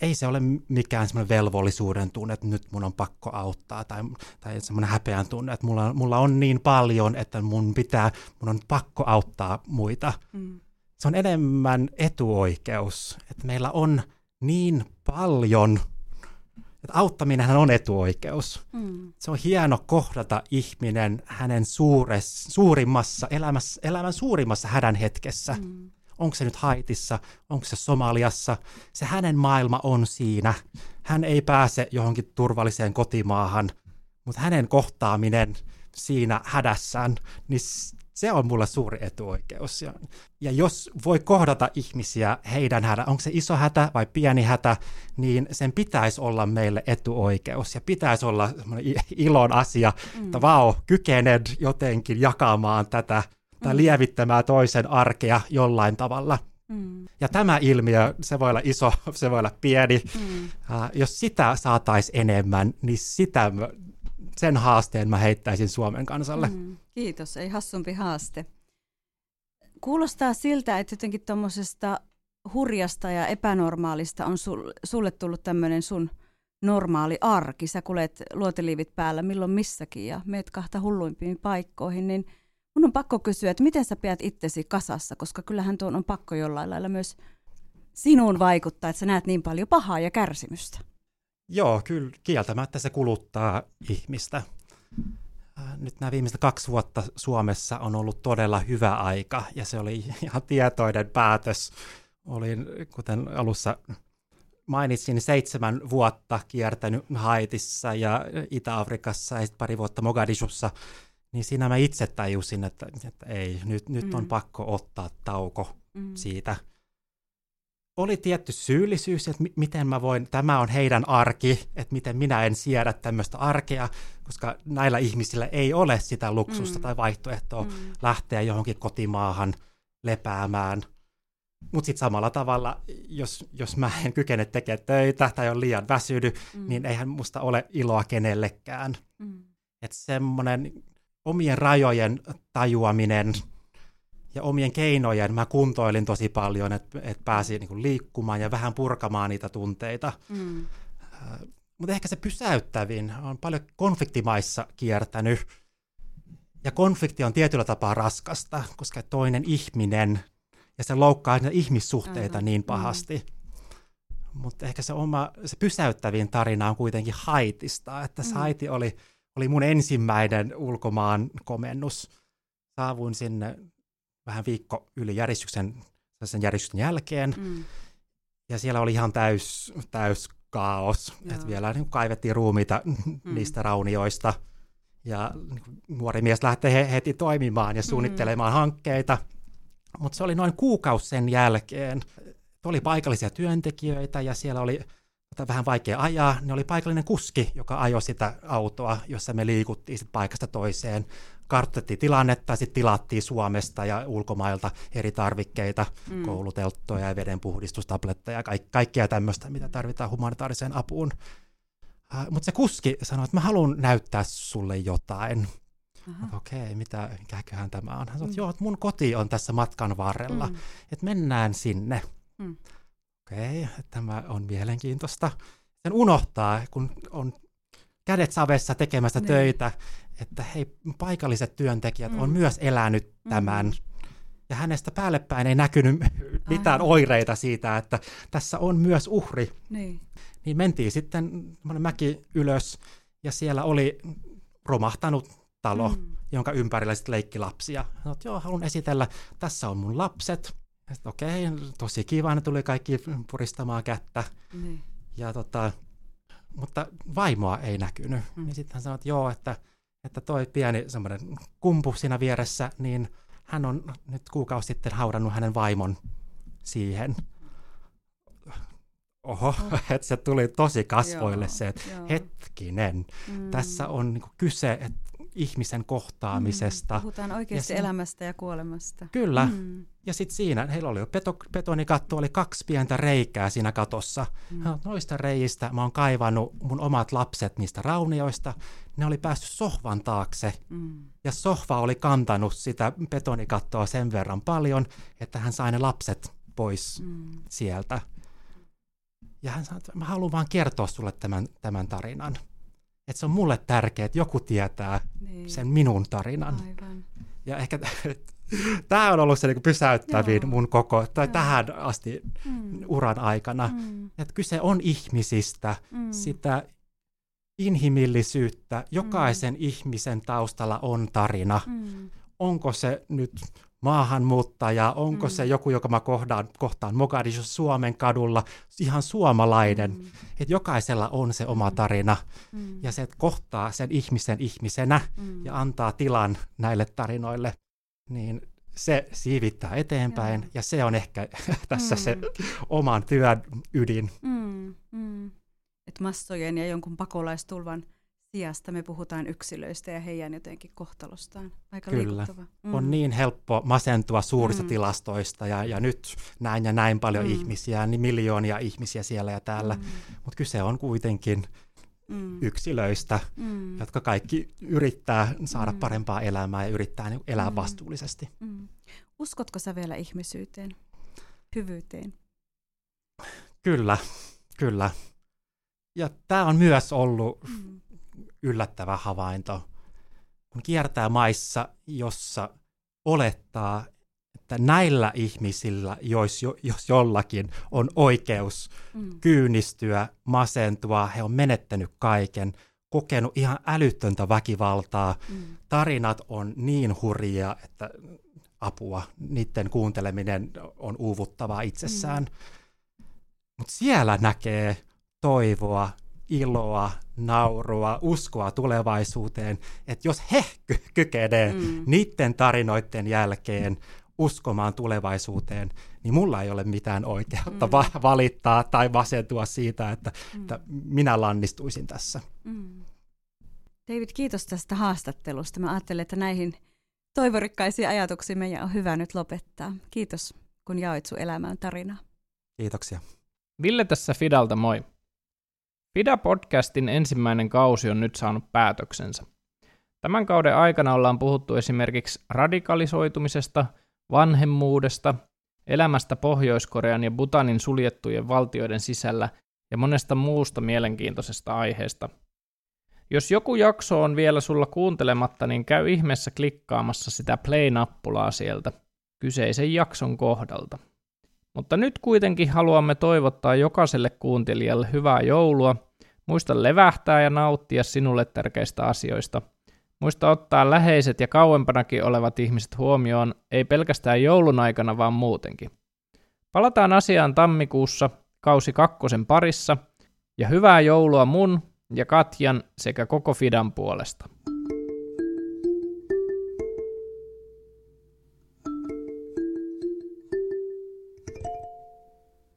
ei se ole mikään semmoinen velvollisuuden tunne, että nyt mun on pakko auttaa, tai, tai semmoinen häpeän tunne, että mulla, mulla on niin paljon, että mun pitää, mun on pakko auttaa muita. Mm. Se on enemmän etuoikeus, että meillä on niin paljon, että auttaminen on etuoikeus. Mm. Se on hieno kohdata ihminen hänen suures, suurimmassa, elämässä, elämän suurimmassa hädän hetkessä. Mm onko se nyt Haitissa, onko se Somaliassa, se hänen maailma on siinä. Hän ei pääse johonkin turvalliseen kotimaahan, mutta hänen kohtaaminen siinä hädässään, niin se on mulle suuri etuoikeus. Ja, ja jos voi kohdata ihmisiä heidän hädä, onko se iso hätä vai pieni hätä, niin sen pitäisi olla meille etuoikeus ja pitäisi olla ilon asia, mm. että vau, kykened jotenkin jakamaan tätä tai mm. lievittämään toisen arkea jollain tavalla. Mm. Ja tämä ilmiö, se voi olla iso, [LAUGHS] se voi olla pieni. Mm. Uh, jos sitä saataisiin enemmän, niin sitä, sen haasteen mä heittäisin Suomen kansalle. Mm. Kiitos, ei hassumpi haaste. Kuulostaa siltä, että jotenkin tuommoisesta hurjasta ja epänormaalista on sul, sulle tullut tämmöinen sun normaali arki. Sä kulet luoteliivit päällä milloin missäkin ja meet kahta hulluimpiin paikkoihin, niin – Mun on pakko kysyä, että miten sä pidät itsesi kasassa, koska kyllähän tuon on pakko jollain lailla myös sinuun vaikuttaa, että sä näet niin paljon pahaa ja kärsimystä. Joo, kyllä kieltämättä se kuluttaa ihmistä. Nyt nämä viimeiset kaksi vuotta Suomessa on ollut todella hyvä aika ja se oli [LAUGHS] ihan tietoinen päätös. Olin, kuten alussa mainitsin, seitsemän vuotta kiertänyt Haitissa ja Itä-Afrikassa ja sitten pari vuotta Mogadishussa – niin siinä mä itse tajusin, että, että ei, nyt, nyt mm. on pakko ottaa tauko mm. siitä. Oli tietty syyllisyys, että miten mä voin, tämä on heidän arki, että miten minä en siedä tämmöistä arkea, koska näillä ihmisillä ei ole sitä luksusta mm. tai vaihtoehtoa mm. lähteä johonkin kotimaahan lepäämään. Mutta sitten samalla tavalla, jos, jos mä en kykene tekemään töitä tai on liian väsynyt, mm. niin eihän musta ole iloa kenellekään. Mm. Että semmoinen omien rajojen tajuaminen ja omien keinojen, mä kuntoilin tosi paljon, että et pääsin niin liikkumaan ja vähän purkamaan niitä tunteita. Mm. Mutta ehkä se pysäyttävin on paljon konfliktimaissa kiertänyt. Ja konflikti on tietyllä tapaa raskasta, koska toinen ihminen ja se loukkaa ihmissuhteita uh-huh. niin pahasti. Mm. Mutta ehkä se oma, se pysäyttävin tarina on kuitenkin Haitista, että mm. Haiti oli, oli mun ensimmäinen ulkomaan komennus. Saavuin sinne vähän viikko yli järjestyksen, sen järjestyksen jälkeen, mm. ja siellä oli ihan täys, täys kaos, että vielä niin kaivettiin ruumiita [LAUGHS] mm. niistä raunioista, ja nuori mies lähtee heti toimimaan ja suunnittelemaan mm. hankkeita, mutta se oli noin kuukausi sen jälkeen. Oli paikallisia työntekijöitä ja siellä oli vähän vaikea ajaa. Ne oli paikallinen kuski, joka ajoi sitä autoa, jossa me liikuttiin sit paikasta toiseen. Kartoitettiin tilannetta, sitten tilattiin Suomesta ja ulkomailta eri tarvikkeita, mm. koulutelttoja ja vedenpuhdistustabletteja ja kaik- kaikkea tämmöistä, mitä tarvitaan humanitaariseen apuun. Uh, Mutta se kuski sanoi, että mä haluan näyttää sulle jotain. Okei, okay, mitä, mikäköhän tämä on? Hän sanoi, että mm. joo, että mun koti on tässä matkan varrella, mm. että mennään sinne. Mm. Okei, okay, tämä on mielenkiintoista. Sen unohtaa, kun on kädet savessa tekemässä ne. Niin. töitä, että hei, paikalliset työntekijät mm. on myös elänyt mm. tämän. Ja hänestä päälle päin ei näkynyt [LAUGHS] mitään Aivan. oireita siitä, että tässä on myös uhri. Niin, niin mentiin sitten mäki ylös, ja siellä oli romahtanut talo, mm. jonka ympärillä sitten leikki lapsia. Sanoit, joo, haluan esitellä, tässä on mun lapset. okei, okay, tosi kiva, ne tuli kaikki puristamaan kättä. Mm. Ja tota, mutta vaimoa ei näkynyt. Mm. Niin sitten hän sanoi, että joo, että, että toi pieni semmoinen kumpu siinä vieressä, niin hän on nyt kuukausi sitten haudannut hänen vaimon siihen. Oho, oh. [LAUGHS] että se tuli tosi kasvoille joo, se, että joo. hetkinen, mm. tässä on niin kyse, että ihmisen kohtaamisesta. Mm, puhutaan oikeasti ja elämästä ja kuolemasta. Kyllä. Mm. Ja sitten siinä, heillä oli jo beto, betonikatto, oli kaksi pientä reikää siinä katossa. Mm. Noista reijistä mä oon kaivannut mun omat lapset niistä raunioista. Ne oli päässyt sohvan taakse. Mm. Ja sohva oli kantanut sitä betonikattoa sen verran paljon, että hän sai ne lapset pois mm. sieltä. Ja hän sanoi, että mä haluan vaan kertoa sulle tämän, tämän tarinan että se on mulle tärkeää, että joku tietää niin. sen minun tarinan. Aivan. Ja ehkä [LAUGHS] tämä on ollut se niin pysäyttävin Joo. mun koko, tai Joo. tähän asti mm. uran aikana. Mm. Että kyse on ihmisistä, mm. sitä inhimillisyyttä. Jokaisen mm. ihmisen taustalla on tarina. Mm. Onko se nyt maahanmuuttaja, onko mm. se joku, joka mä kohtaan, kohtaan Mogadishus Suomen kadulla, ihan suomalainen. Mm. Että jokaisella on se oma tarina mm. ja se että kohtaa sen ihmisen ihmisenä mm. ja antaa tilan näille tarinoille, niin se siivittää eteenpäin Joo. ja se on ehkä [LAUGHS] tässä mm. se oman työn ydin. Mm. Mm. Et massojen ja jonkun pakolaistulvan sijasta me puhutaan yksilöistä ja heidän jotenkin kohtalostaan. Aika Kyllä. Mm. On niin helppo masentua suurista mm. tilastoista ja, ja nyt näin ja näin paljon mm. ihmisiä, niin miljoonia ihmisiä siellä ja täällä. Mm. Mutta kyse on kuitenkin mm. yksilöistä, mm. jotka kaikki yrittää saada mm. parempaa elämää ja yrittää niin elää mm. vastuullisesti. Mm. Uskotko sä vielä ihmisyyteen, hyvyyteen? Kyllä, kyllä. Ja tämä on myös ollut mm yllättävä havainto. Kun kiertää maissa, jossa olettaa, että näillä ihmisillä, jos, jos jollakin on oikeus mm. kyynistyä, masentua, he on menettänyt kaiken, kokenut ihan älyttöntä väkivaltaa. Mm. Tarinat on niin hurjia, että apua, niiden kuunteleminen on uuvuttavaa itsessään. Mm. Mutta siellä näkee toivoa, iloa, naurua, uskoa tulevaisuuteen, että jos he ky- kykenee mm. niiden tarinoiden jälkeen uskomaan tulevaisuuteen, niin mulla ei ole mitään oikeutta mm. va- valittaa tai vasentua siitä, että, mm. että minä lannistuisin tässä. Mm. David, kiitos tästä haastattelusta. Mä ajattelen, että näihin toivorikkaisiin ajatuksiin meidän on hyvä nyt lopettaa. Kiitos, kun jaoit sun elämään tarinaa. Kiitoksia. Ville tässä Fidalta, moi. Fida-podcastin ensimmäinen kausi on nyt saanut päätöksensä. Tämän kauden aikana ollaan puhuttu esimerkiksi radikalisoitumisesta, vanhemmuudesta, elämästä Pohjois-Korean ja Butanin suljettujen valtioiden sisällä ja monesta muusta mielenkiintoisesta aiheesta. Jos joku jakso on vielä sulla kuuntelematta, niin käy ihmeessä klikkaamassa sitä play-nappulaa sieltä kyseisen jakson kohdalta. Mutta nyt kuitenkin haluamme toivottaa jokaiselle kuuntelijalle hyvää joulua. Muista levähtää ja nauttia sinulle tärkeistä asioista. Muista ottaa läheiset ja kauempanakin olevat ihmiset huomioon, ei pelkästään joulun aikana, vaan muutenkin. Palataan asiaan tammikuussa, kausi kakkosen parissa, ja hyvää joulua mun ja Katjan sekä koko Fidan puolesta.